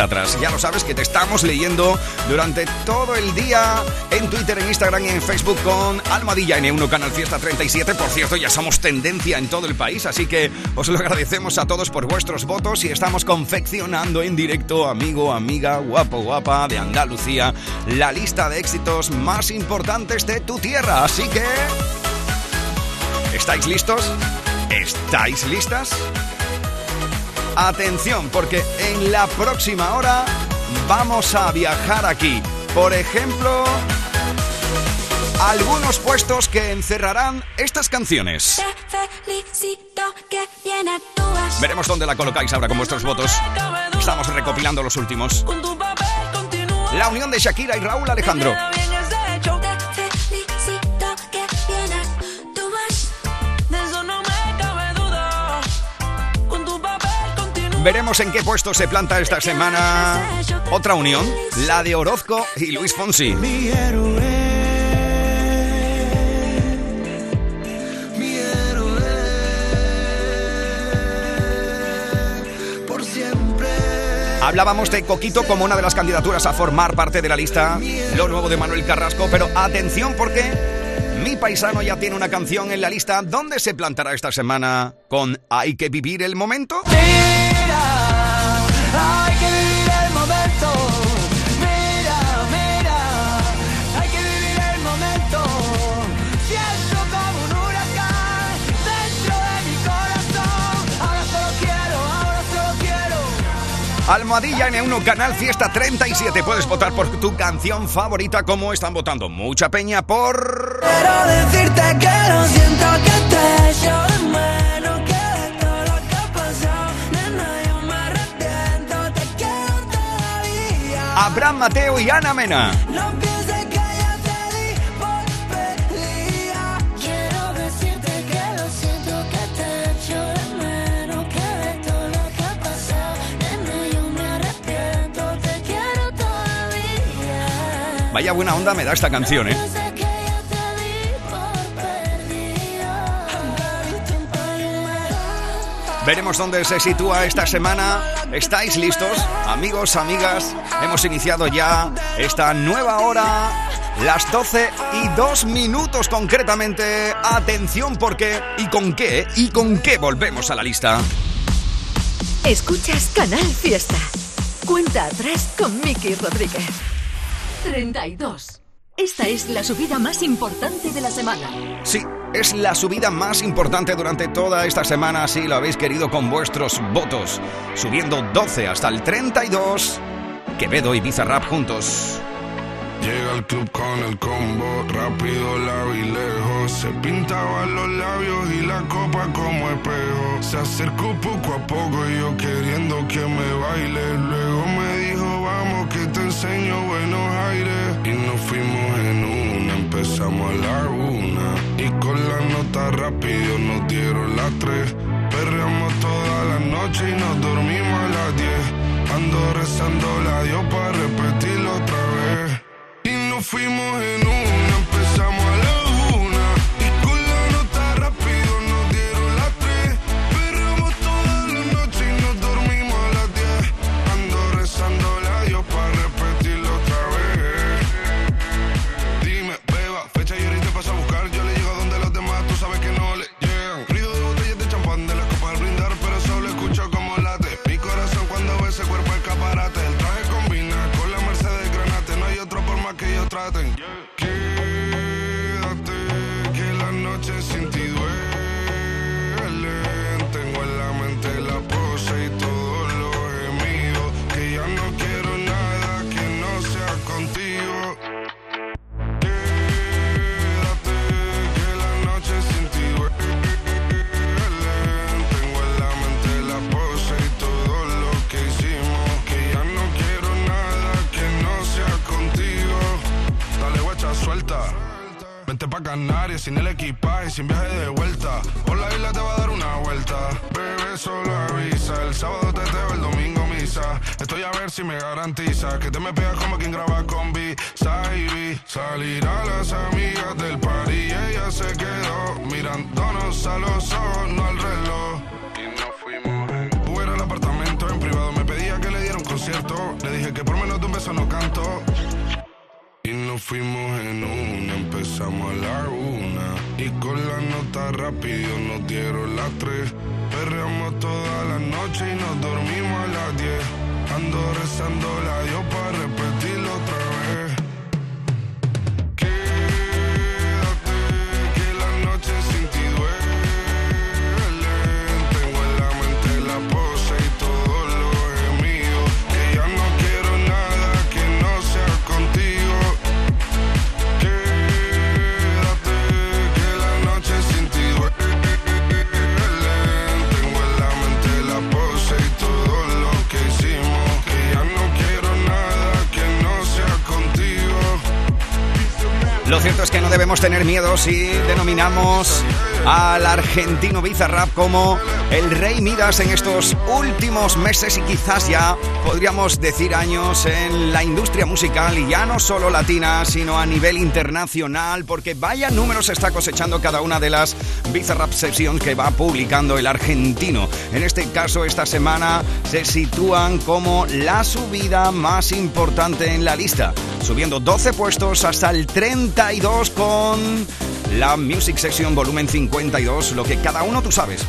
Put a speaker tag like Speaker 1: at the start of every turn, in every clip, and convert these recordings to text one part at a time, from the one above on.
Speaker 1: atrás. Ya lo sabes que te estamos leyendo durante todo el día en Twitter, en Instagram y en Facebook con Almadilla N1 Canal Fiesta 37. Por cierto, ya somos tendencia en todo el país, así que os lo agradecemos a todos por vuestros votos y estamos confeccionando en directo, amigo, amiga, guapo, guapa de Andalucía, la lista de éxitos más importantes de tu tierra. Así que... ¿Estáis listos? ¿Estáis listas? Atención, porque en la próxima hora vamos a viajar aquí. Por ejemplo, algunos puestos que encerrarán estas canciones. Veremos dónde la colocáis ahora con vuestros votos. Estamos recopilando los últimos. La unión de Shakira y Raúl Alejandro. Veremos en qué puesto se planta esta semana otra unión, la de Orozco y Luis Fonsi. Hablábamos de Coquito como una de las candidaturas a formar parte de la lista, lo nuevo de Manuel Carrasco, pero atención porque mi paisano ya tiene una canción en la lista. ¿Dónde se plantará esta semana con Hay que vivir el momento? Hay que vivir el momento. Mira, mira, hay que vivir el momento. Siento como un huracán dentro de mi corazón. Ahora solo quiero, ahora solo quiero. Almohadilla N1 Canal Fiesta 37. Puedes votar por tu canción favorita. como están votando? Mucha peña por.
Speaker 2: Quiero decirte
Speaker 1: Mena. Vaya buena onda me da esta canción, ¿eh? Veremos dónde se sitúa esta semana. ¿Estáis listos? Amigos, amigas, hemos iniciado ya esta nueva hora. Las 12 y 2 minutos concretamente. Atención porque... ¿Y con qué? ¿Y con qué volvemos a la lista?
Speaker 3: Escuchas Canal Fiesta. Cuenta atrás con Miki Rodríguez. 32. Esta es la subida más importante de la semana.
Speaker 1: Sí, es la subida más importante durante toda esta semana, si lo habéis querido con vuestros votos. Subiendo 12 hasta el 32. Quevedo y Bizarrap juntos.
Speaker 4: Llega al club con el combo, rápido, la y lejos. Se pintaban los labios y la copa como espejo. Se acercó poco a poco y yo queriendo que me baile. Luego me dijo, vamos que te enseño buenos aires. Y nos fuimos en una, empezamos a la una. La nota rápido nos dieron las tres. Perreamos toda la noche y nos dormimos a las diez. Ando rezando la Dios para repetirlo otra vez. Y nos fuimos en una, si me garantiza que te me pegas como quien graba con B. Salir a las amigas del party y ella se quedó mirándonos a los ojos, no al reloj. Y nos fuimos en... Fuera el apartamento en privado, me pedía que le diera un concierto. Le dije que por menos de un beso no canto. Y nos fuimos en una, empezamos a la una. Y con la nota rápido nos dieron las tres. Perreamos toda la noche y nos dormimos a las diez. Ando rezando la yo
Speaker 1: debemos tener miedo si denominamos al argentino Bizarrap como el rey Midas en estos últimos meses y quizás ya podríamos decir años en la industria musical y ya no solo latina, sino a nivel internacional, porque vaya números está cosechando cada una de las Bizarrap Sessions que va publicando el argentino. En este caso, esta semana se sitúan como la subida más importante en la lista, subiendo 12 puestos hasta el 32 con la Music Session volumen 52, lo que cada uno tú sabes.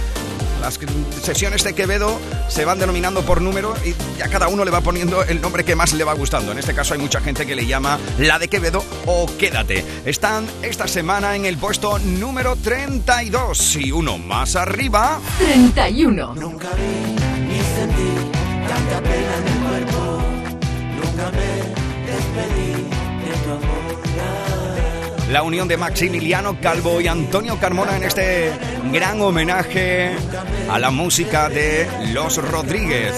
Speaker 1: Las sesiones de Quevedo se van denominando por número y ya cada uno le va poniendo el nombre que más le va gustando. En este caso hay mucha gente que le llama la de Quevedo o Quédate. Están esta semana en el puesto número 32 y uno más arriba.
Speaker 3: 31.
Speaker 5: Nunca vi ni sentí tanta pena
Speaker 1: La unión de Maximiliano Calvo y Antonio Carmona en este gran homenaje a la música de Los Rodríguez.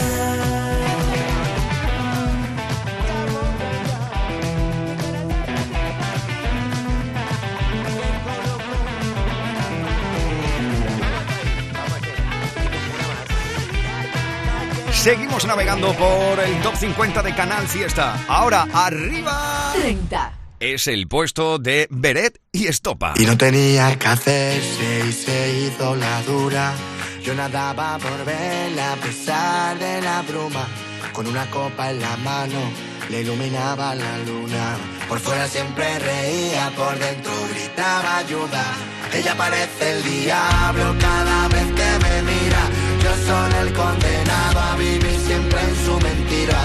Speaker 1: Seguimos navegando por el top 50 de Canal Fiesta. Ahora arriba
Speaker 3: 30.
Speaker 1: Es el puesto de Beret y Estopa.
Speaker 6: Y no tenía que hacerse y se hizo la dura. Yo nadaba por verla a pesar de la bruma. Con una copa en la mano le iluminaba la luna. Por fuera siempre reía, por dentro gritaba ayuda. Ella parece el diablo cada vez que me mira. Yo soy el condenado a vivir siempre en su mentira.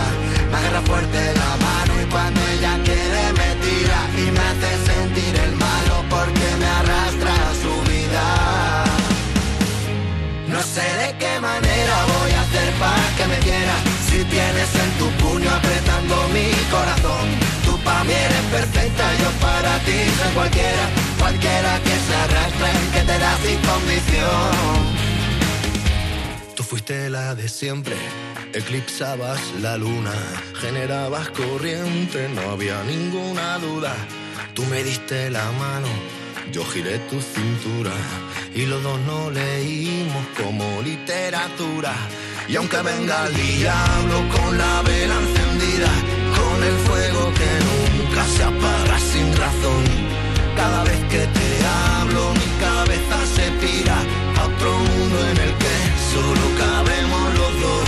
Speaker 6: Me agarra fuerte la mano y cuando y me hace sentir el malo porque me arrastra a su vida. No sé de qué manera voy a hacer para que me quiera. Si tienes en tu puño apretando mi corazón Tú pa' mí eres perfecta, yo para ti soy cualquiera. Cualquiera que se arrastre, que te da sin condición Tú fuiste la de siempre, eclipsabas la luna, generabas corriente, no había ninguna duda. Tú me diste la mano, yo giré tu cintura y los dos no leímos como literatura. Y aunque venga el diablo con la vela encendida, con el fuego que nunca se apaga sin razón, cada vez que te hablo mi cabeza se pira a otro mundo en el solo cabemos los dos.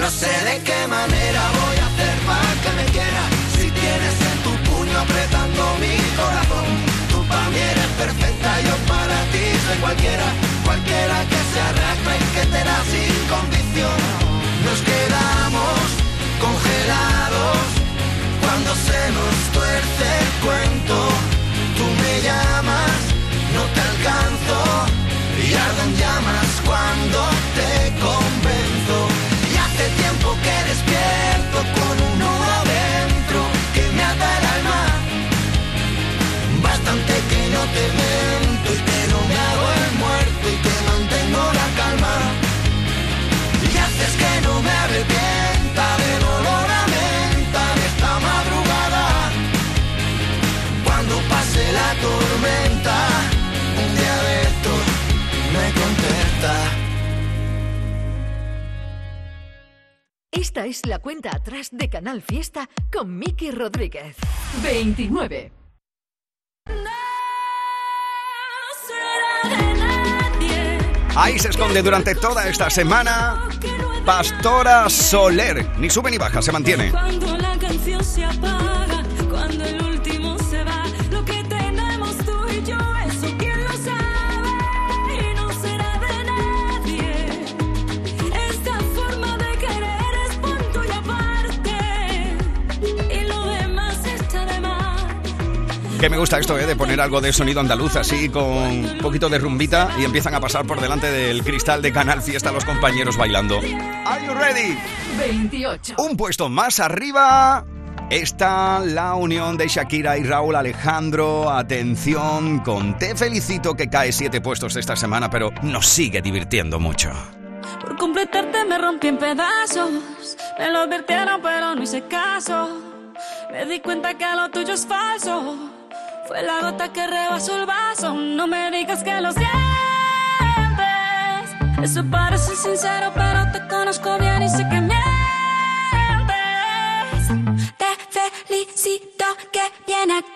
Speaker 6: No sé de qué manera voy a hacer para que me quieras Si tienes en tu puño apretando mi corazón Tú para mí eres perfecta, yo para ti soy cualquiera. Cualquiera que se arrastre y que te da sin condición. Nos quedamos congelados Cuando se nos tuerce el cuento. Tú me llamas, no te alcanzo Y ardo en llamas cuando Esta
Speaker 3: es la cuenta atrás de Canal Fiesta con Miki Rodríguez. 29.
Speaker 1: Ahí se esconde durante toda esta semana Pastora Soler. Ni sube ni baja, se mantiene.
Speaker 7: Cuando la canción se apaga, cuando el Que
Speaker 1: me gusta esto, ¿eh? De poner algo de sonido andaluz así con un poquito de rumbita y empiezan a pasar por delante del cristal de Canal Fiesta los compañeros bailando. ¿Are you ready?
Speaker 8: 28.
Speaker 1: Un puesto más arriba está la unión de Shakira y Raúl Alejandro. Atención, con Te Felicito que cae siete puestos esta semana, pero nos sigue divirtiendo mucho.
Speaker 7: Por completarte me rompí en pedazos. Me lo advirtieron, pero no hice caso. Me di cuenta que lo tuyo es falso. Fue la gota que rebasó el vaso. No me digas que lo sientes. Eso parece sincero, pero te conozco bien y sé que mientes. Te felicito que bien actúas.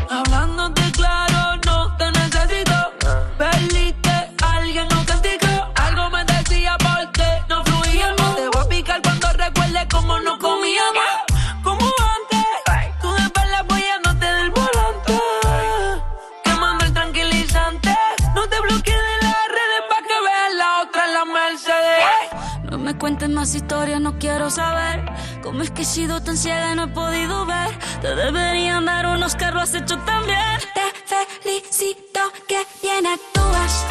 Speaker 7: más historias, no quiero saber cómo es que he sido tan ciega y no he podido ver. Te deberían dar unos que lo has hecho también. Te felicito que bien actúas.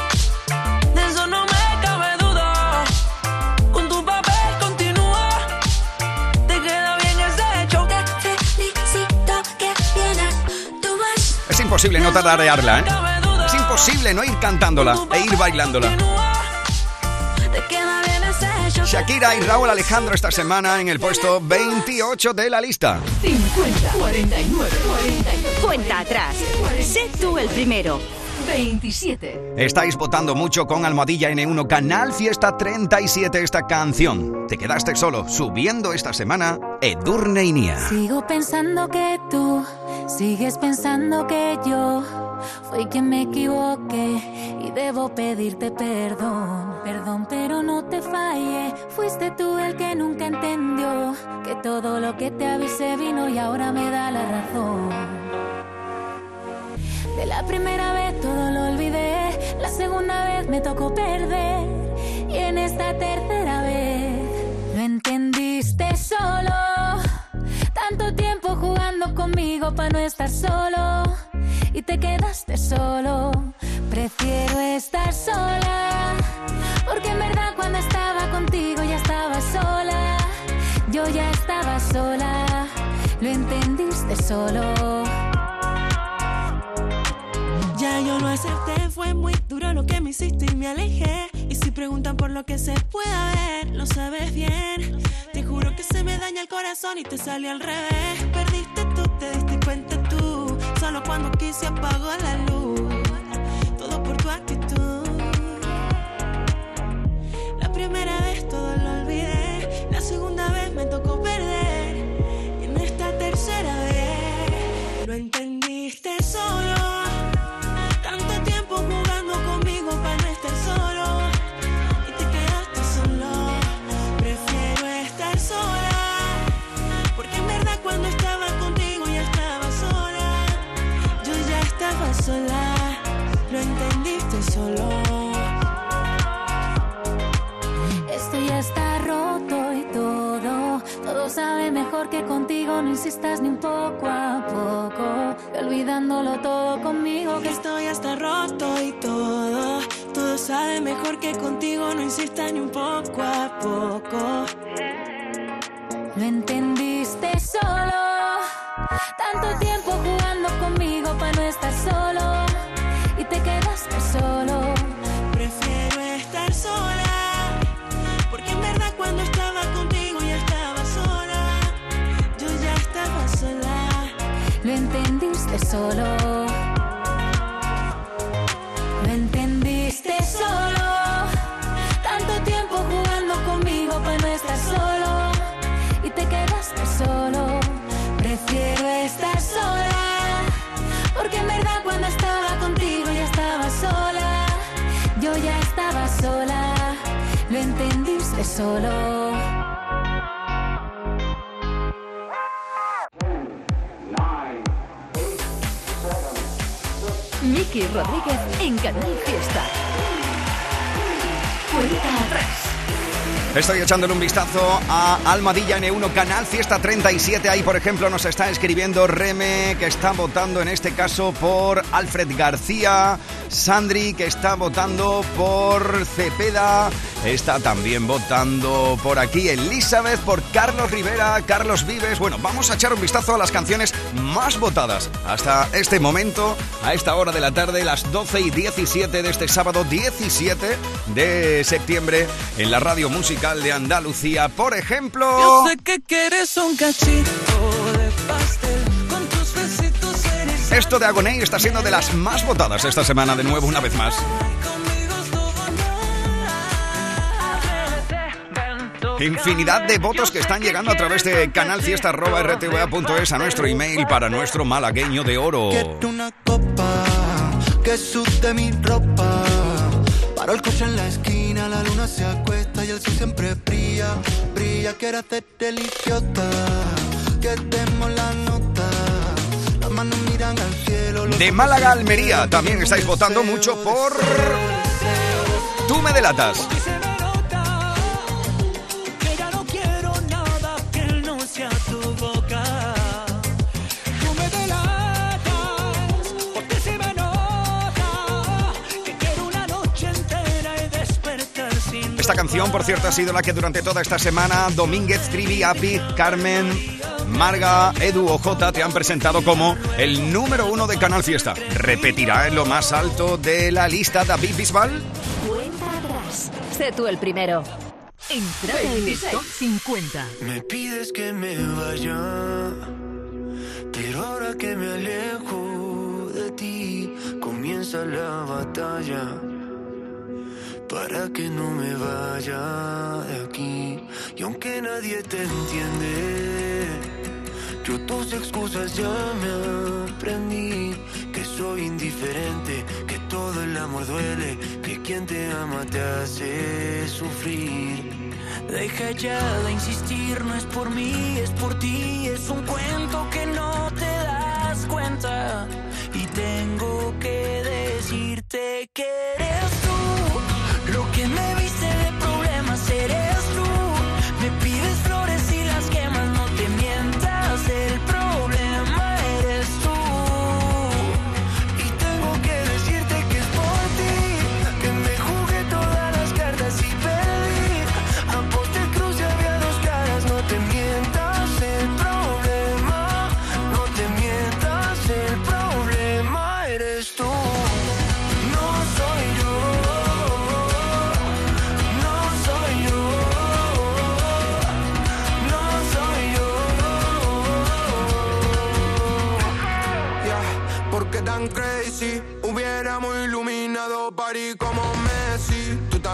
Speaker 7: De eso no me cabe duda. Con tu papel continúa. Te queda bien ese show. Te felicito que bien actúas.
Speaker 1: Es imposible no tararearla, ¿eh? Es imposible no ir cantándola e ir bailándola. Shakira y Raúl Alejandro esta semana en el puesto 28 de la lista.
Speaker 8: 50, 49, 48,
Speaker 9: Cuenta atrás. Sé tú el primero.
Speaker 8: 27.
Speaker 1: Estáis votando mucho con Almohadilla N1 Canal Fiesta 37 esta canción. Te quedaste solo subiendo esta semana Edurne y Nia.
Speaker 7: Sigo pensando que tú sigues pensando que yo fui quien me equivoqué y debo pedirte perdón. Perdón, pero no te fallé. Fuiste tú el que nunca entendió que todo lo que te avisé vino y ahora me da la razón. De la primera vez todo lo olvidé, la segunda vez me tocó perder y en esta tercera vez lo entendiste solo. Tanto tiempo jugando conmigo para no estar solo y te quedaste solo. Prefiero estar sola porque en verdad cuando estaba contigo ya estaba sola. Yo ya estaba sola, lo entendiste solo.
Speaker 10: Ya yo lo acepté, fue muy duro lo que me hiciste y me alejé. Y si preguntan por lo que se pueda ver, lo sabes bien. Te juro que se me daña el corazón y te salió al revés. Perdiste tú, te diste cuenta tú. Solo cuando quise apagó la luz. Todo por tu actitud. La primera vez todo lo olvidé. La segunda vez me tocó perder. Y en esta tercera vez lo entendiste solo. solo. Esto ya está roto y todo, todo sabe
Speaker 11: mejor que contigo, no insistas ni un poco a poco, olvidándolo todo conmigo,
Speaker 10: que esto ya está roto y todo. Todo sabe mejor que contigo, no insistas ni un poco a poco.
Speaker 11: No entendiste solo. Tanto tiempo jugando conmigo para no estar solo. Solo.
Speaker 10: Prefiero estar sola. Porque en verdad cuando estaba contigo ya estaba sola. Yo ya estaba sola.
Speaker 11: Lo entendiste solo. Lo entendiste solo. Tanto tiempo jugando conmigo para no estar solo. Y te quedaste solo. Prefiero estar sola. Porque en verdad cuando estaba sola. Lo entendiste solo.
Speaker 3: Miki Rodríguez en Canal Fiesta. Cuenta atrás.
Speaker 1: Estoy echándole un vistazo a Almadilla N1 Canal Fiesta 37. Ahí, por ejemplo, nos está escribiendo Reme, que está votando en este caso por Alfred García. Sandri, que está votando por Cepeda. Está también votando por aquí Elizabeth, por Carlos Rivera, Carlos Vives. Bueno, vamos a echar un vistazo a las canciones más votadas hasta este momento, a esta hora de la tarde, las 12 y 17 de este sábado 17 de septiembre, en la radio musical de Andalucía. Por ejemplo.
Speaker 12: Yo sé que quieres un cachito de pastel
Speaker 1: Esto de Agoney está siendo de las más votadas esta semana, de nuevo, una vez más. Infinidad de votos que están llegando a través de canalfiesta.rtva.es a nuestro email para nuestro malagueño de oro.
Speaker 13: Quiero una copa que sude mi ropa. Paro el coche en la esquina, la luna se acuesta y el sol siempre brilla, brilla. Quiero hacer el idiota, que demos la nota. Las manos miran al cielo. los
Speaker 1: De
Speaker 13: ojos
Speaker 1: Málaga a
Speaker 13: se
Speaker 1: Almería
Speaker 13: cierran,
Speaker 1: también estáis votando mucho por. Tú me delatas. Esta canción, por cierto, ha sido la que durante toda esta semana Domínguez, Trivi, Api, Carmen, Marga, Edu o J te han presentado como el número uno de Canal Fiesta. ¿Repetirá en lo más alto de la lista David Bisbal?
Speaker 3: Cuenta atrás. Sé tú el primero. Entrada en el top 50.
Speaker 14: Me pides que me vaya, pero ahora que me alejo de ti, comienza la batalla. Para que no me vaya de aquí, y aunque nadie te entiende, yo tus excusas ya me aprendí. Que soy indiferente, que todo el amor duele, que quien te ama te hace sufrir.
Speaker 12: Deja ya de insistir, no es por mí, es por ti, es un cuento que no te das cuenta. Y tengo que decirte que eres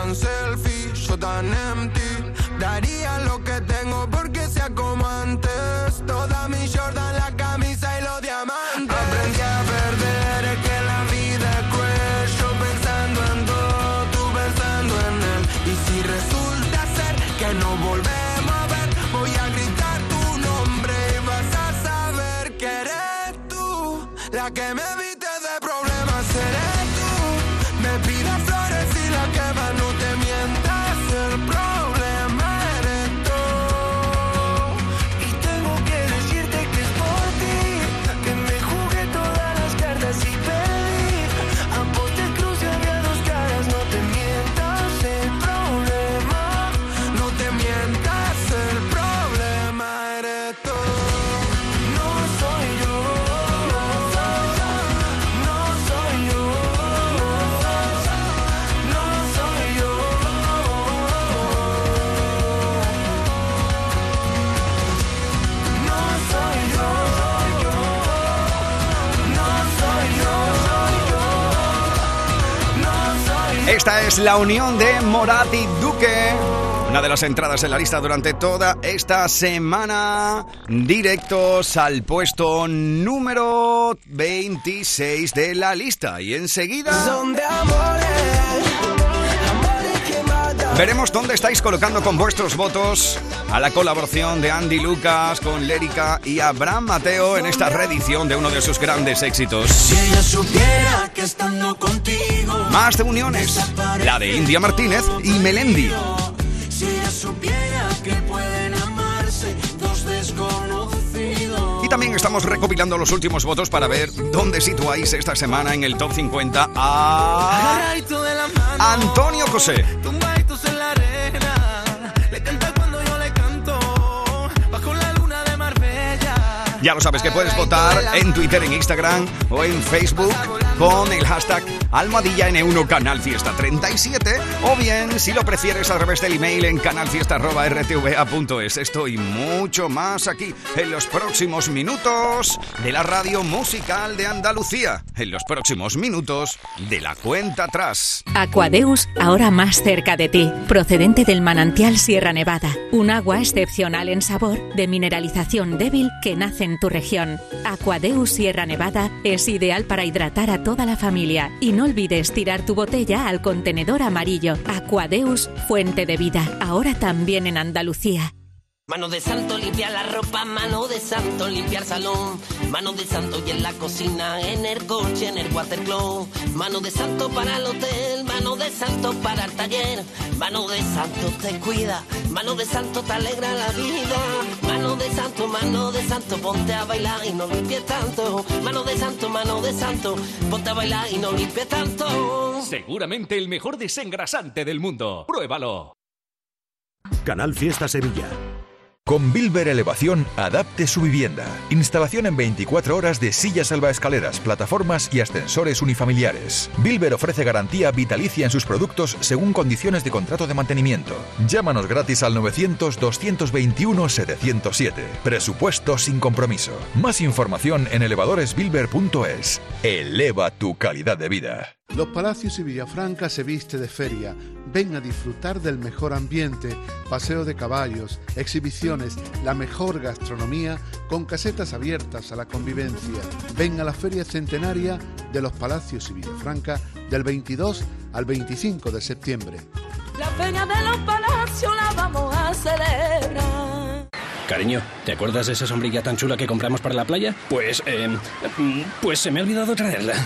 Speaker 13: tan selfie, yo tan empty. Daría lo que tengo porque la
Speaker 1: unión de Morat y Duque. Una de las entradas en la lista durante toda esta semana. Directos al puesto número 26 de la lista. Y enseguida... Veremos dónde estáis colocando con vuestros votos a la colaboración de Andy Lucas con Lérica y Abraham Mateo en esta reedición de uno de sus grandes éxitos.
Speaker 5: Si ella supiera que estando contigo.
Speaker 1: Más de uniones, la de India Martínez y Melendi.
Speaker 5: Si ella supiera que pueden amarse dos desconocidos.
Speaker 1: Y también estamos recopilando los últimos votos para ver dónde situáis esta semana en el top 50 a. Antonio José. Ya lo sabes que puedes votar en Twitter, en Instagram o en Facebook con el hashtag Almohadilla N1 Canal Fiesta 37 o bien, si lo prefieres, a través del email en canalfiesta.rtva.es. Esto y mucho más aquí en los próximos minutos de la radio musical de Andalucía. En los próximos minutos de la cuenta atrás.
Speaker 15: Aquadeus, ahora más cerca de ti, procedente del manantial Sierra Nevada, un agua excepcional en sabor, de mineralización débil que nace en tu región. Aquadeus Sierra Nevada es ideal para hidratar a toda la familia y no olvides tirar tu botella al contenedor amarillo. Aquadeus, fuente de vida, ahora también en Andalucía.
Speaker 16: Mano de santo limpia la ropa, mano de santo limpiar salón, mano de santo y en la cocina, en el coche, en el watercloak, mano de santo para el hotel, mano de santo para el taller, mano de santo te cuida, mano de santo te alegra la vida, mano de santo, mano de santo, ponte a bailar y no limpies tanto, mano de santo, mano de santo, ponte a bailar y no limpies tanto.
Speaker 17: Seguramente el mejor desengrasante del mundo. Pruébalo.
Speaker 18: Canal Fiesta Sevilla. Con Bilber Elevación, adapte su vivienda. Instalación en 24 horas de sillas salvaescaleras, plataformas y ascensores unifamiliares. Bilber ofrece garantía vitalicia en sus productos según condiciones de contrato de mantenimiento. Llámanos gratis al 900-221-707. Presupuesto sin compromiso. Más información en elevadores.bilber.es. Eleva tu calidad de vida.
Speaker 19: Los Palacios y Villafranca se viste de feria. Ven a disfrutar del mejor ambiente, paseo de caballos, exhibiciones, la mejor gastronomía con casetas abiertas a la convivencia. Ven a la Feria Centenaria de los Palacios y Villafranca del 22 al 25 de septiembre.
Speaker 20: La feria de los palacios la vamos a celebrar.
Speaker 21: Cariño, ¿te acuerdas de esa sombrilla tan chula que compramos para la playa? Pues, eh, pues se me ha olvidado traerla.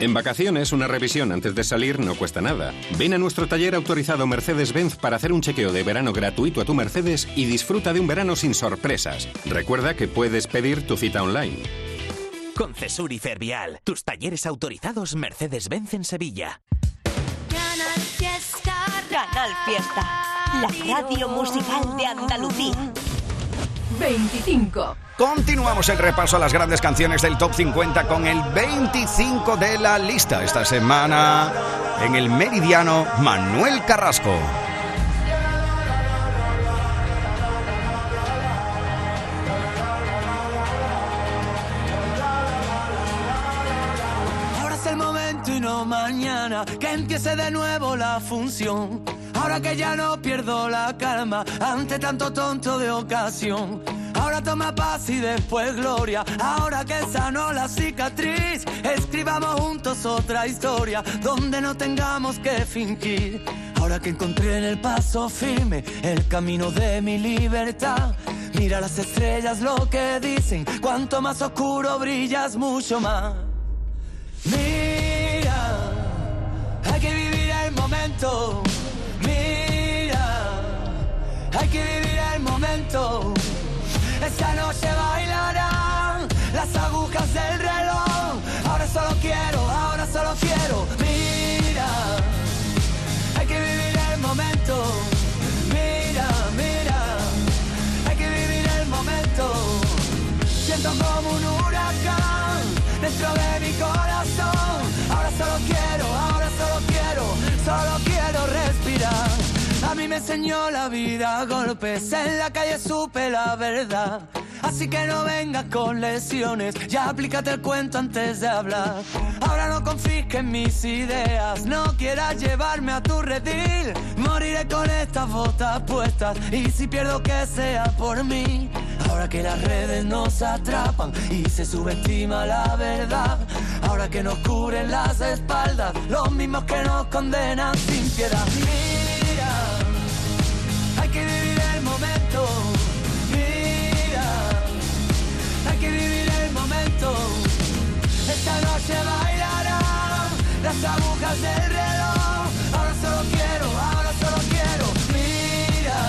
Speaker 22: En vacaciones, una revisión antes de salir no cuesta nada. Ven a nuestro taller autorizado Mercedes-Benz para hacer un chequeo de verano gratuito a tu Mercedes y disfruta de un verano sin sorpresas. Recuerda que puedes pedir tu cita online.
Speaker 23: Con Cesur y Fervial, tus talleres autorizados Mercedes-Benz en Sevilla.
Speaker 9: Canal Fiesta. Canal Fiesta. La radio musical de Andalucía.
Speaker 3: 25.
Speaker 1: Continuamos el repaso a las grandes canciones del Top 50 con el 25 de la lista. Esta semana en el Meridiano, Manuel Carrasco.
Speaker 12: Ahora es el momento y no mañana que empiece de nuevo la función. Ahora que ya no pierdo la calma ante tanto tonto de ocasión. Ahora toma paz y después gloria. Ahora que sanó la cicatriz, escribamos juntos otra historia donde no tengamos que fingir. Ahora que encontré en el paso firme el camino de mi libertad. Mira las estrellas lo que dicen, cuanto más oscuro brillas, mucho más. Mira, hay que vivir el momento. Hay que vivir el momento. Esta noche bailarán las agujas del reloj. Ahora solo quiero, ahora solo quiero. Mira, hay que vivir el momento. Mira, mira, hay que vivir el momento. Siento como un huracán dentro de mi corazón. Ahora solo quiero, ahora solo quiero, solo quiero. A mí me enseñó la vida golpes, en la calle supe la verdad.
Speaker 24: Así que no vengas con lesiones, ya aplícate el cuento antes de hablar. Ahora no confisques mis ideas, no quieras llevarme a tu redil. Moriré con estas botas puestas y si pierdo que sea por mí. Ahora que las redes nos atrapan y se subestima la verdad. Ahora que nos cubren las espaldas, los mismos que nos condenan sin piedad. Bailarán las agujas del reloj. Ahora solo quiero, ahora solo quiero. Mira,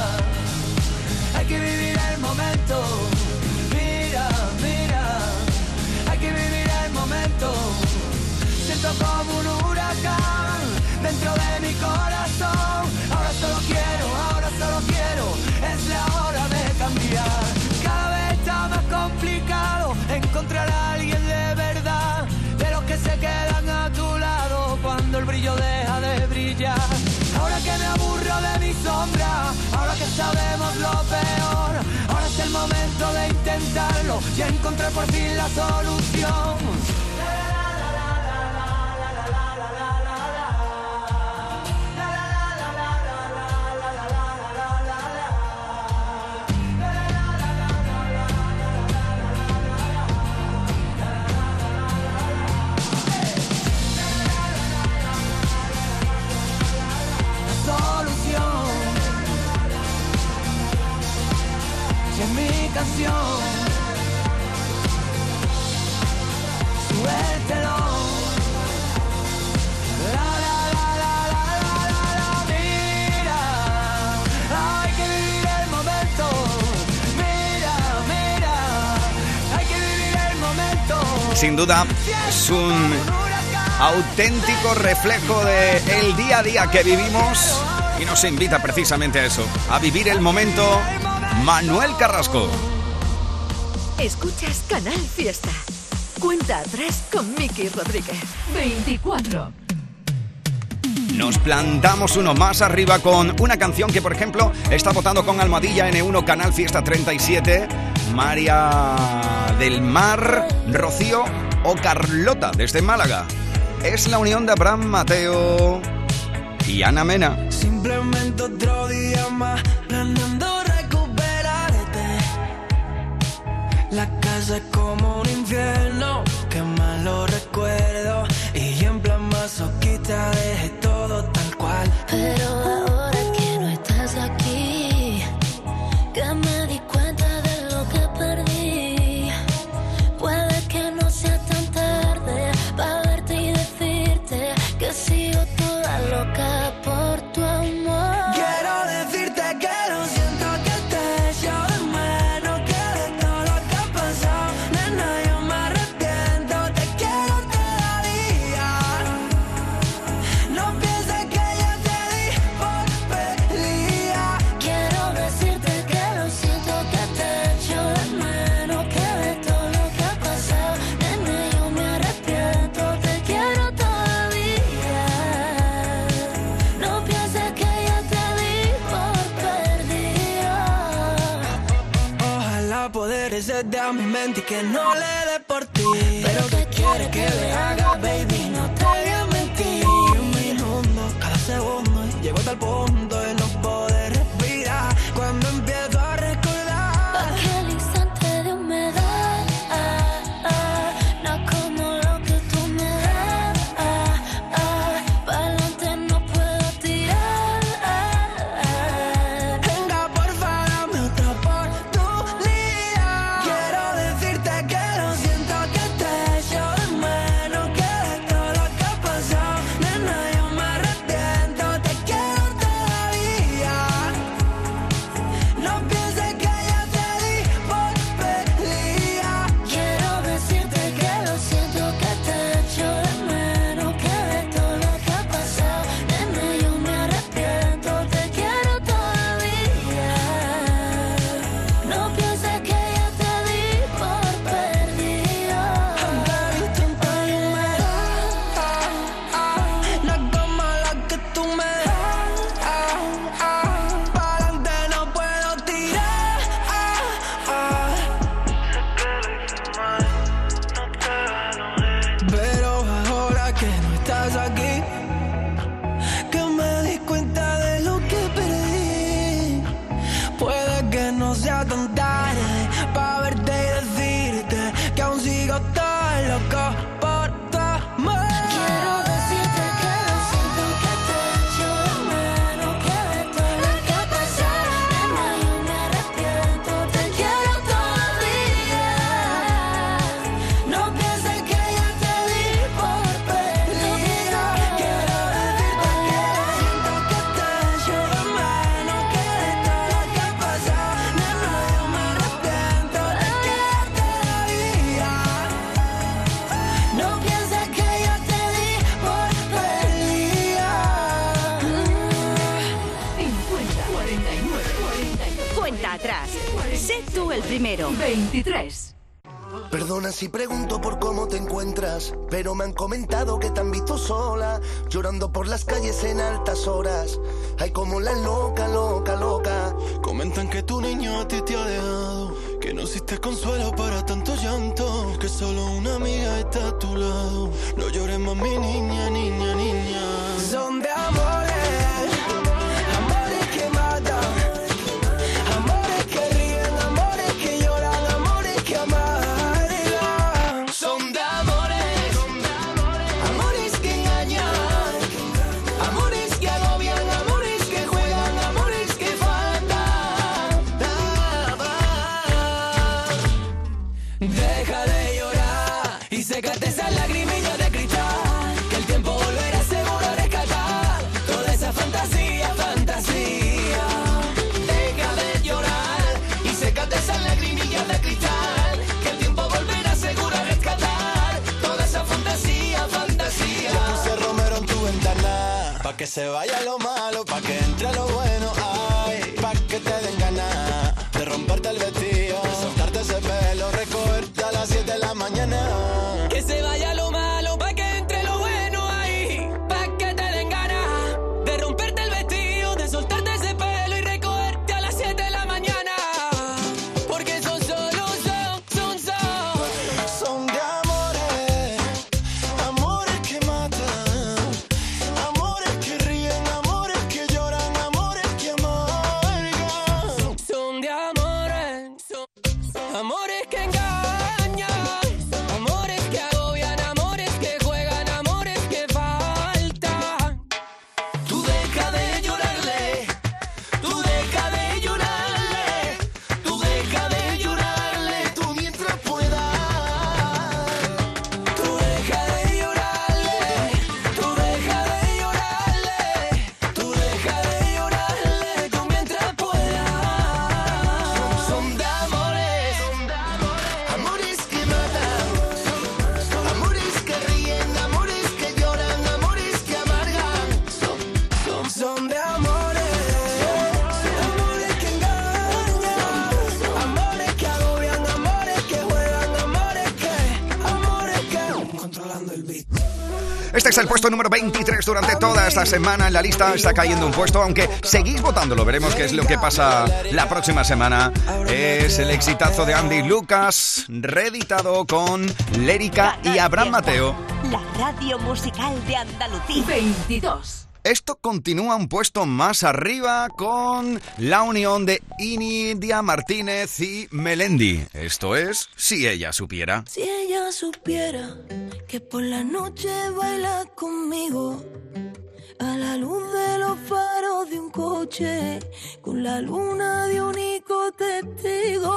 Speaker 24: hay que vivir el momento. Mira, mira, hay que vivir el momento. Siento como un huracán dentro de mi corazón. Sabemos lo peor, ahora es el momento de intentarlo y encontrar por fin la solución.
Speaker 1: Sin duda, es un auténtico reflejo de el día a día que vivimos y nos invita precisamente a eso, a vivir el momento. Manuel Carrasco.
Speaker 3: Escuchas Canal Fiesta. Cuenta atrás con Miki Rodríguez. 24.
Speaker 1: Nos plantamos uno más arriba con una canción que, por ejemplo, está votando con Almohadilla N1 Canal Fiesta 37, María del Mar, Rocío o Carlota desde Málaga. Es la unión de Abraham Mateo y Ana Mena.
Speaker 2: Simplemente otro día más planeando recuperarte. La casa es como un infierno, que malo recuerdo. Y en plan masoquista dejé
Speaker 25: y que
Speaker 2: no le dé por ti. Pero que quiere que le haga, baby, no te voy a mentir. Un minuto, cada segundo Llego hasta el punto
Speaker 9: Sé tú el primero.
Speaker 3: 23.
Speaker 5: Perdona si pregunto por cómo te encuentras, pero me han comentado que te han visto sola, llorando por las calles en altas horas. Ay, como la loca, loca, loca.
Speaker 2: Comentan que tu niño a ti te ha dejado, que no existe consuelo para tanto llanto, que solo una amiga está a tu lado. No llores más, mi niña, niña, niña.
Speaker 12: Son
Speaker 2: se vaya lo malo,
Speaker 1: es el puesto número 23 durante toda esta semana. En la lista está cayendo un puesto, aunque seguís votándolo. Veremos qué es lo que pasa la próxima semana. Es el exitazo de Andy Lucas, reeditado con Lérica y Abraham Mateo.
Speaker 9: La radio musical de Andalucía.
Speaker 3: 22.
Speaker 1: Esto continúa un puesto más arriba con la unión de Inidia Martínez y Melendi. Esto es Si ella supiera.
Speaker 26: Si ella supiera que por la noche baila conmigo. A la luz de los faros de un coche con la luna de único testigo.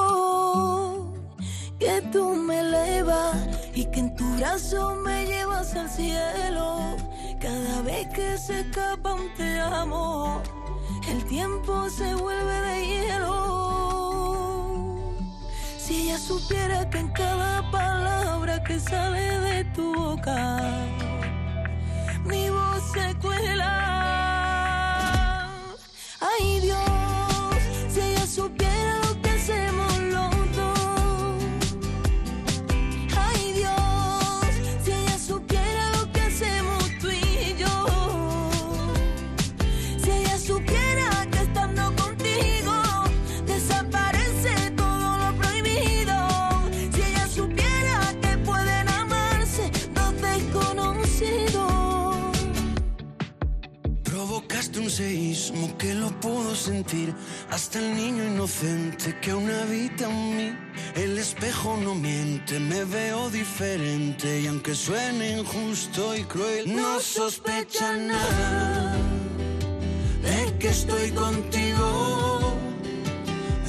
Speaker 26: Que tú me elevas y que en tu brazo me llevas al cielo. Cada vez que se escapa un te amo el tiempo se vuelve de hielo si ella supiera que en cada palabra que sale de tu boca, mi voz se
Speaker 2: suene injusto y cruel, no sospecha nada de que estoy contigo.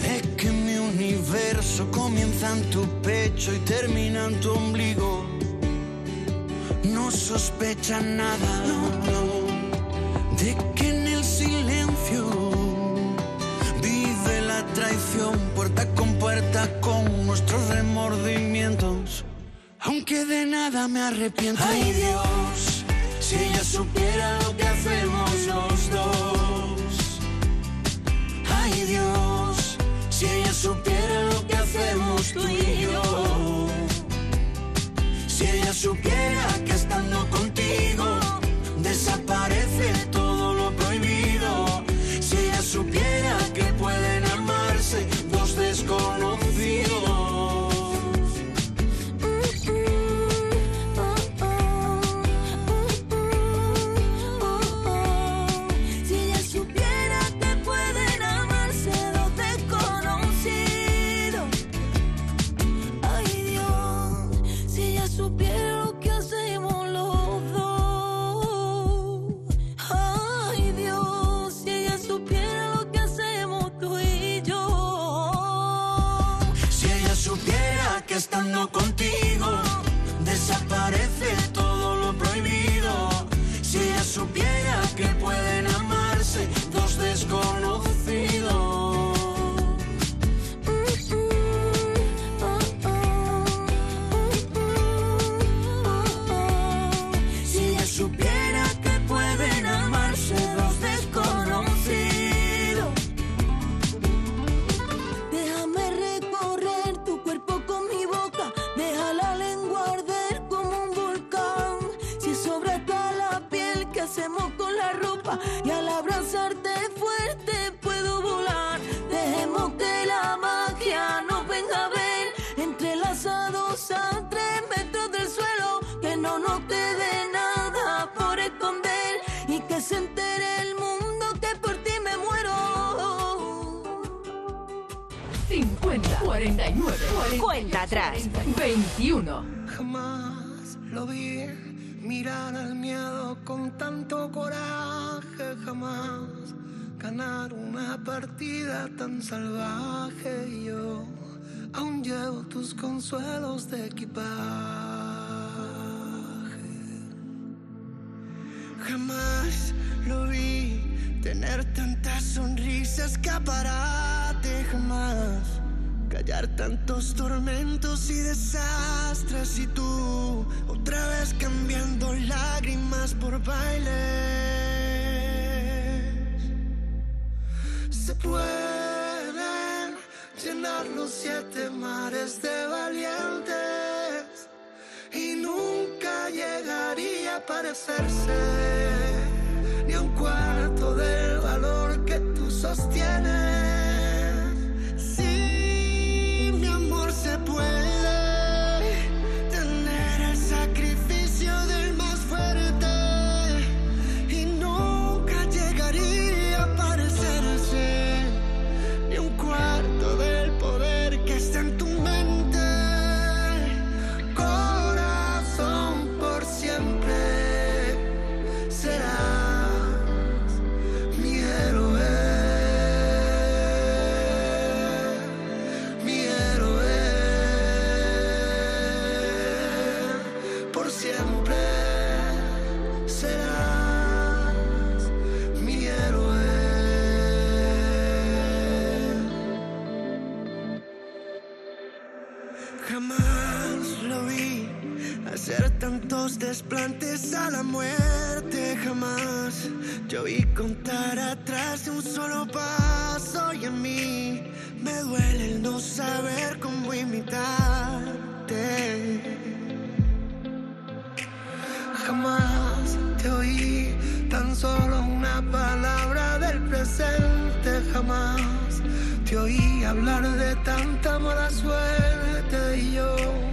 Speaker 2: De que mi universo comienza en tu pecho y termina en tu ombligo. No sospecha nada, no, no, de que en el silencio vive la traición puerta con puerta Aunque de nada me arrepiento. Ay Dios, si ella supiera lo que hacemos los dos. Ay Dios, si ella supiera lo que hacemos tú y yo. Si ella supiera que estando contigo desaparece
Speaker 5: tener tantas sonrisas, escaparate, jamás callar tantos tormentos y desastres y tú otra vez cambiando lágrimas por bailes. Se pueden llenar los siete mares de valientes y nunca llegaría a parecerse que desplantes a la muerte. Jamás yo vi contar atrás de un solo paso y en mí me duele el no saber cómo imitarte. Jamás te oí tan solo una palabra del presente. Jamás te oí hablar de tanta mala suerte y yo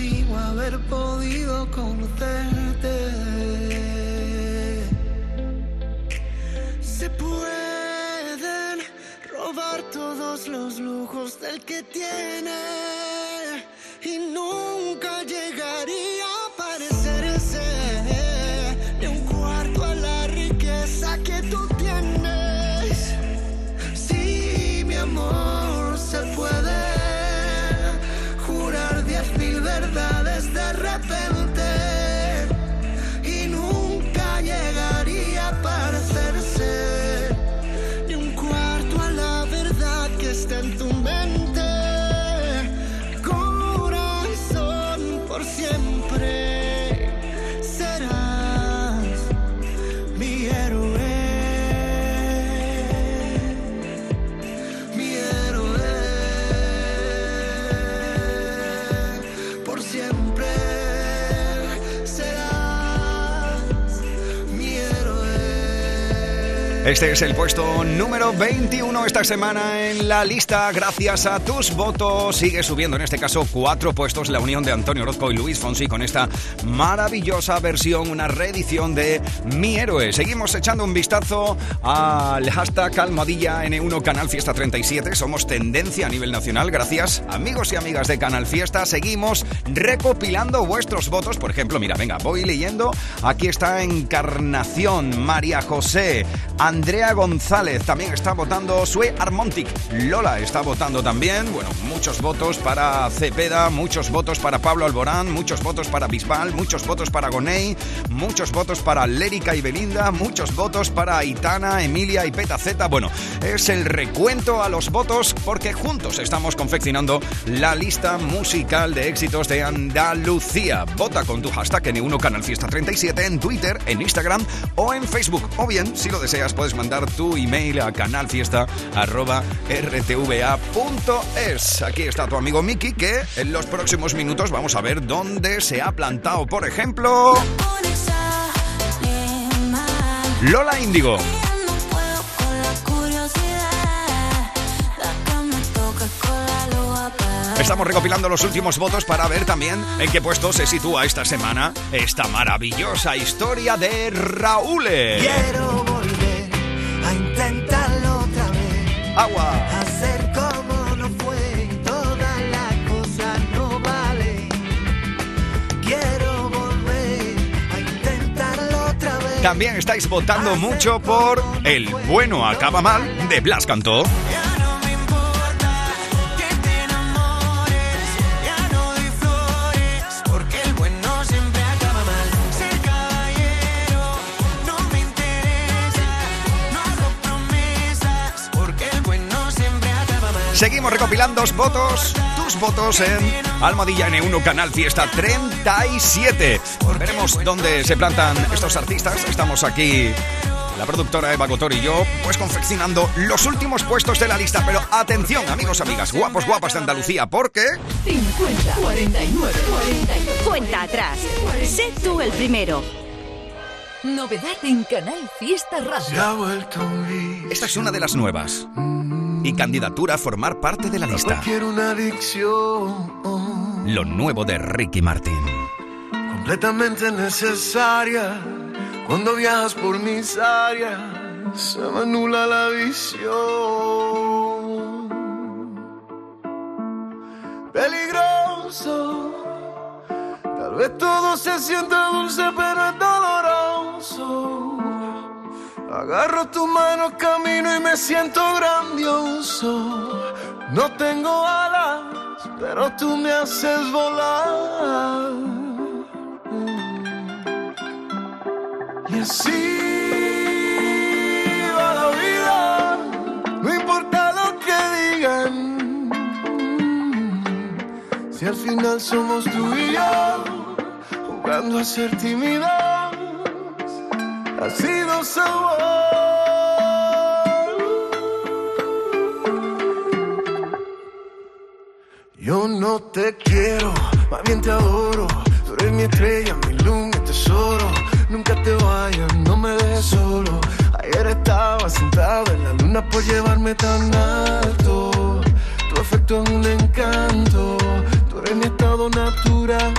Speaker 5: bendigo haber podido conocerte. Se pueden robar todos los lujos del que tiene y nunca llegaría.
Speaker 1: Este es el puesto número 21 esta semana en la lista. Gracias a tus votos sigue subiendo, en este caso, cuatro puestos la unión de Antonio Orozco y Luis Fonsi con esta maravillosa versión, una reedición de Mi Héroe. Seguimos echando un vistazo al hashtag almohadilla N1 Canal Fiesta 37. Somos tendencia a nivel nacional. Gracias, amigos y amigas de Canal Fiesta. Seguimos recopilando vuestros votos. Por ejemplo, mira, venga, voy leyendo. Aquí está Encarnación, María José, Andrea González. También está votando Sue Armontic. Lola está votando también. Bueno, muchos votos para Cepeda, muchos votos para Pablo Alborán, muchos votos para Bisbal, muchos votos para Gonei, muchos votos para Lérica y Belinda, muchos votos para Aitana, Emilia y Petaceta. Bueno, es el recuento a los votos porque juntos estamos confeccionando la lista musical de éxitos de Andalucía. Vota con tu hashtag N1 Canal Fiesta 37 en Twitter, en Instagram o en Facebook. O bien, si lo deseas, puedes mandar tu email a canalfiesta.rtva.es. Aquí está tu amigo Miki que en los próximos minutos vamos a ver dónde se ha plantado, por ejemplo, Lola Índigo. Estamos recopilando los últimos votos para ver también en qué puesto se sitúa esta semana esta maravillosa historia de Raúl.
Speaker 5: Quiero
Speaker 1: Agua.
Speaker 5: Hacer como no fue, toda la cosa no vale. Quiero volver a intentarlo otra vez.
Speaker 1: También estáis votando mucho por El bueno acaba mal de Blas Cantó. Seguimos recopilando votos, tus votos en Almohadilla N1 Canal Fiesta 37. Veremos dónde se plantan estos artistas. Estamos aquí, la productora Eva Gotor y yo, pues confeccionando los últimos puestos de la lista. Pero atención, amigos, amigas, guapos, guapas de Andalucía, porque
Speaker 3: 50, 49, 48.
Speaker 9: Cuenta atrás. Sé tú el primero.
Speaker 3: Novedad en Canal Fiesta Radio.
Speaker 1: esta es una de las nuevas. Y candidatura a formar parte de la lista.
Speaker 5: Una adicción
Speaker 1: Lo nuevo de Ricky Martin.
Speaker 5: completamente necesaria. Cuando viajas por mis áreas, se me anula la visión. Peligroso. Tal vez todo se sienta dulce, pero es doloroso. Agarro tu mano, camino y me siento grandioso. No tengo alas, pero tú me haces volar. Y así va la vida, no importa lo que digan. Si al final somos tú y yo, jugando a ser tímidos, sido sabor. Yo no te quiero, más bien te adoro. Tú eres mi estrella, mi luz, mi tesoro. Nunca te vayas, no me dejes solo. Ayer estaba sentado en la luna por llevarme tan alto. Tu afecto es un encanto, tú eres mi estado natural.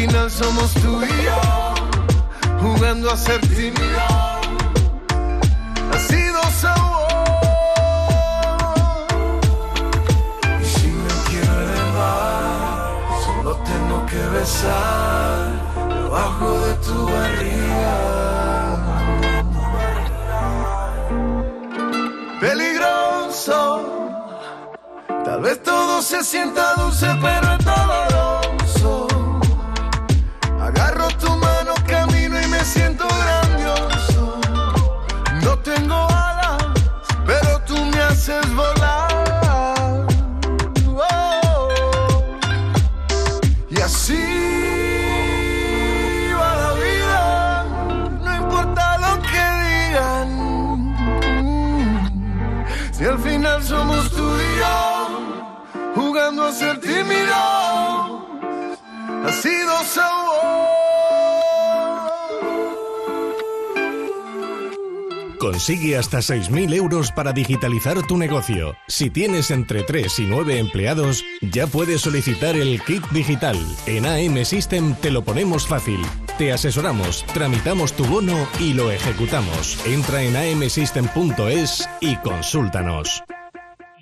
Speaker 27: Final somos tú y yo, jugando a ser tímido, ha sido sabor. Y si me quiero elevar, solo tengo que besar debajo de tu barriga. Peligroso, tal vez todo se sienta dulce, pero
Speaker 28: Consigue hasta 6.000 euros para digitalizar tu negocio. Si tienes entre 3 y 9 empleados, ya puedes solicitar el kit digital. En AM System te lo ponemos fácil. Te asesoramos, tramitamos tu bono y lo ejecutamos. Entra en amsystem.es y consúltanos.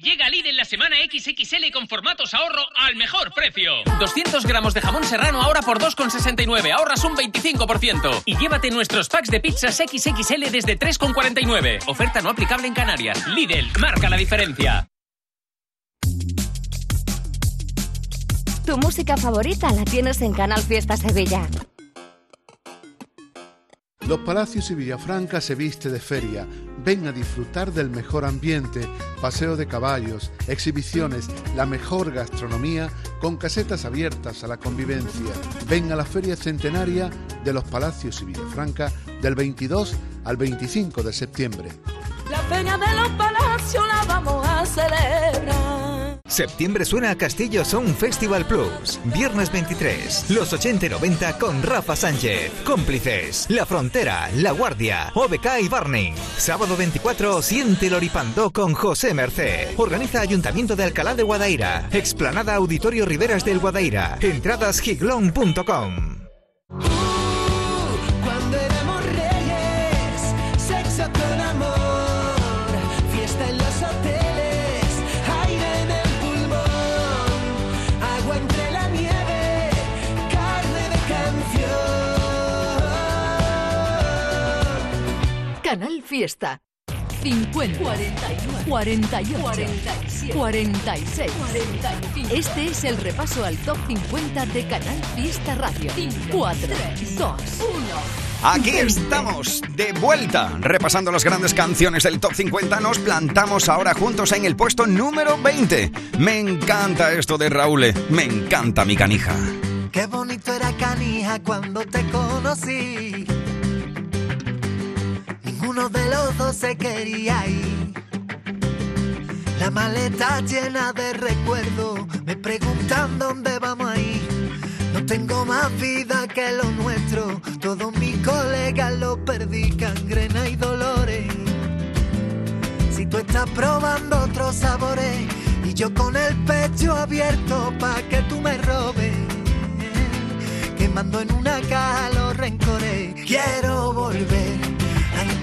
Speaker 29: Llega Lidl la semana XXL con formatos ahorro al mejor precio. 200 gramos de jamón serrano ahora por 2,69, ahorras un 25%. Y llévate nuestros packs de pizzas XXL desde 3,49. Oferta no aplicable en Canarias. Lidl, marca la diferencia.
Speaker 9: Tu música favorita la tienes en Canal Fiesta Sevilla.
Speaker 19: Los Palacios y Villafranca se viste de feria. Ven a disfrutar del mejor ambiente, paseo de caballos, exhibiciones, la mejor gastronomía con casetas abiertas a la convivencia. Ven a la Feria Centenaria de los Palacios y Villafranca del 22 al 25 de septiembre.
Speaker 2: La feria de los palacios la vamos a celebrar.
Speaker 30: Septiembre suena a Castillo Sound Festival Plus. Viernes 23, los 80 y 90 con Rafa Sánchez. Cómplices, La Frontera, La Guardia, OBK y Barney. Sábado 24, Siente Loripando con José Merced. Organiza Ayuntamiento de Alcalá de Guadaira. Explanada Auditorio Riveras del Guadaira. Entradas giglón.com.
Speaker 3: Canal Fiesta. 50, 41, 48, 47, 46, 45. Este es el repaso al top 50 de Canal Fiesta Radio. 4, 2, 1.
Speaker 1: Aquí estamos, de vuelta, repasando las grandes canciones del Top 50. Nos plantamos ahora juntos en el puesto número 20. Me encanta esto de Raúl, me encanta mi canija.
Speaker 27: Qué bonito era Canija cuando te conocí. Ninguno de los dos se quería ir. La maleta llena de recuerdos, me preguntan dónde vamos a ir. No tengo más vida que lo nuestro, todos mis colegas lo perdí, cangrena y dolores. Si tú estás probando otros sabores y yo con el pecho abierto pa' que tú me robes, quemando en una caja los rencores, quiero volver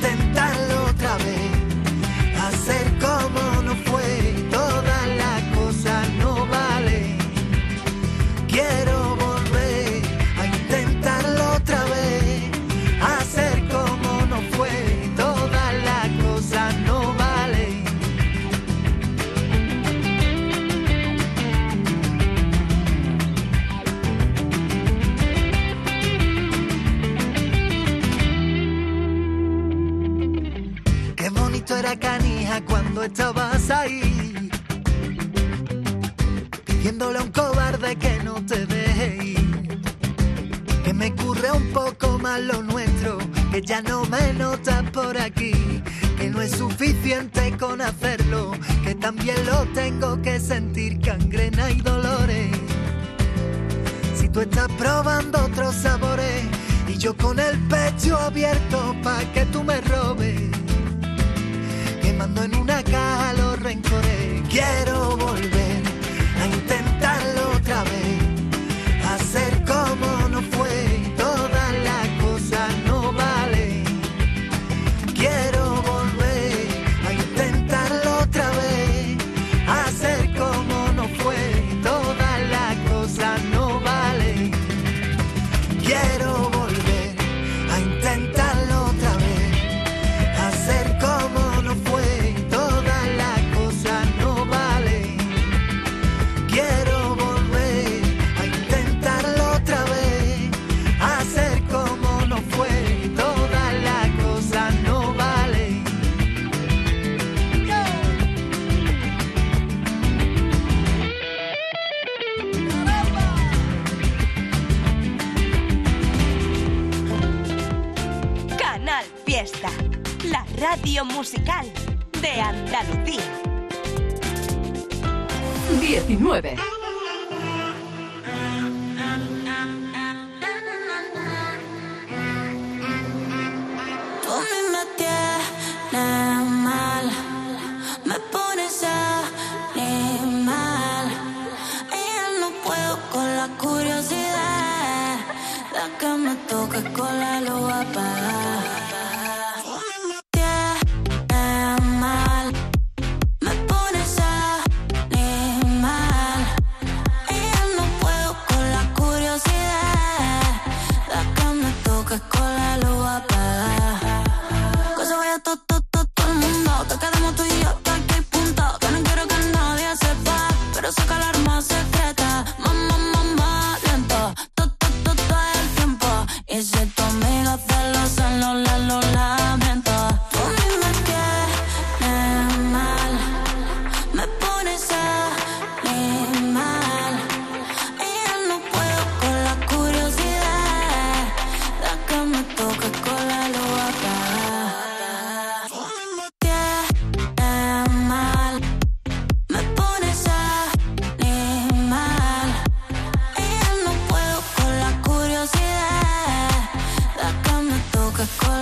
Speaker 27: intentarlo otra vez, hacer como estabas ahí. Pidiéndole a un cobarde que no te deje. Que me curre un poco más lo nuestro, que ya no me notas por aquí. Que no es suficiente con hacerlo, que también lo tengo que sentir cangrena y dolores. Si tú estás probando otros sabores y yo con el pecho abierto pa' que tú me robes quemando en una Quiero volver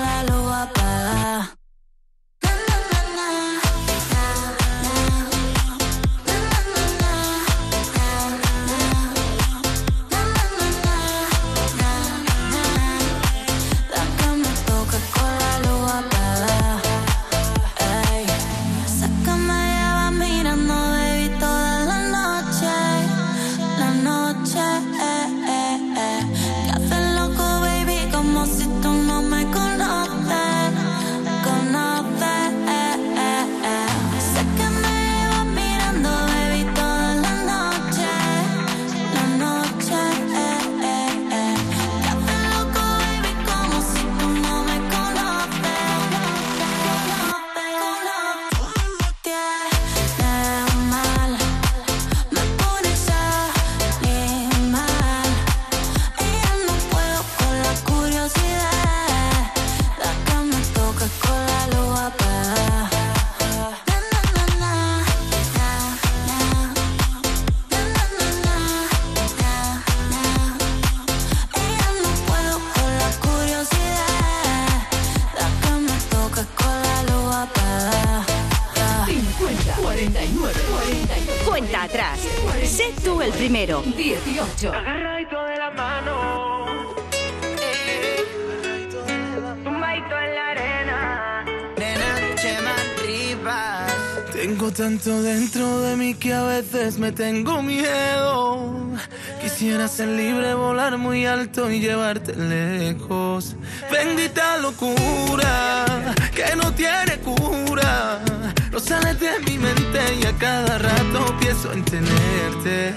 Speaker 20: la luz apagada
Speaker 31: seni senerte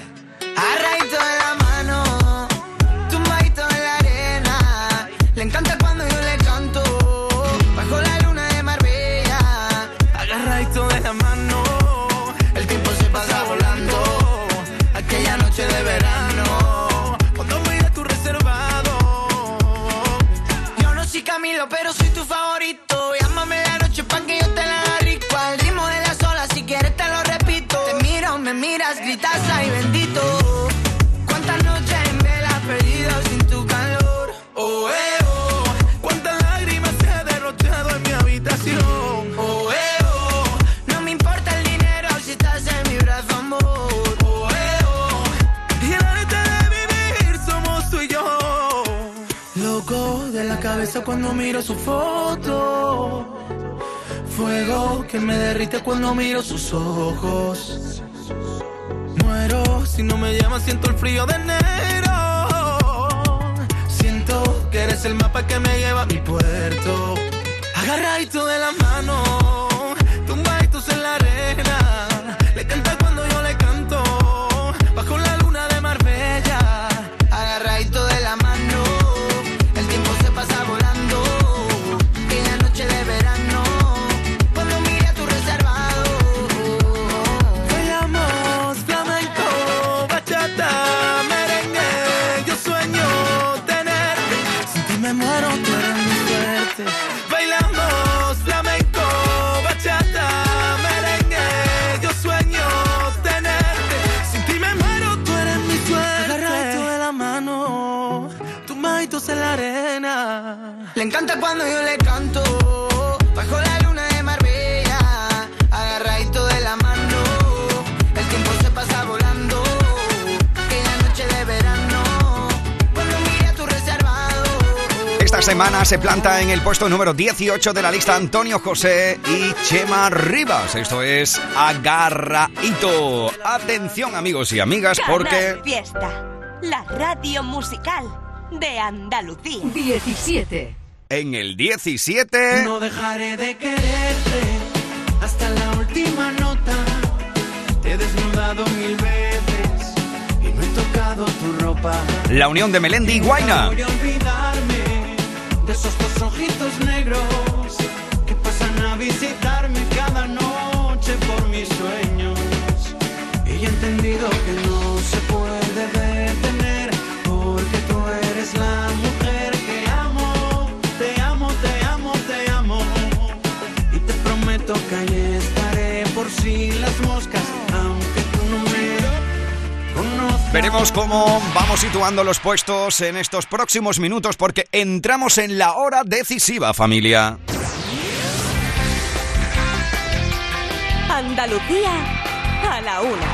Speaker 31: cuando miro
Speaker 32: su foto. Fuego que me derrite cuando miro sus ojos. Muero si no me llamas, siento el frío de enero. Siento que eres el mapa que me lleva a mi puerto. Agarradito de la mano Le
Speaker 31: encanta cuando yo le canto, bajo la luna de Marbella, agarradito de la mano, el tiempo se pasa volando, aquella noche de verano, cuando mire a tu reservado.
Speaker 1: Esta semana se planta en el puesto número 18 de la lista Antonio José y Chema Rivas. Esto es Agarraito. Atención amigos y amigas porque...
Speaker 9: Fiesta, la radio musical de Andalucía.
Speaker 3: 17.
Speaker 1: En el 17...
Speaker 5: No dejaré de quererte hasta la última nota. Te he desnudado mil veces y no he tocado tu ropa.
Speaker 1: La unión de Melendi y Guaina.
Speaker 5: Voy a olvidarme de esos dos ojitos negros que pasan a visitarme cada noche por mis sueños. Y he entendido que
Speaker 1: Veremos cómo vamos situando los puestos en estos próximos minutos porque entramos en la hora decisiva, familia.
Speaker 9: Andalucía a la una.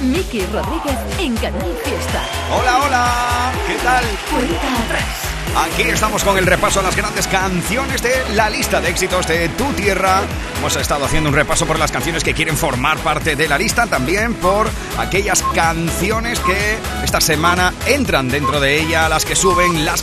Speaker 3: Miki Rodríguez en Canal Fiesta.
Speaker 1: Hola, hola. ¿Qué tal?
Speaker 3: Cuenta atrás.
Speaker 1: Aquí estamos con el repaso a las grandes canciones de la lista de éxitos de Tu Tierra. Hemos estado haciendo un repaso por las canciones que quieren formar parte de la lista, también por aquellas canciones que esta semana entran dentro de ella, las que suben, las que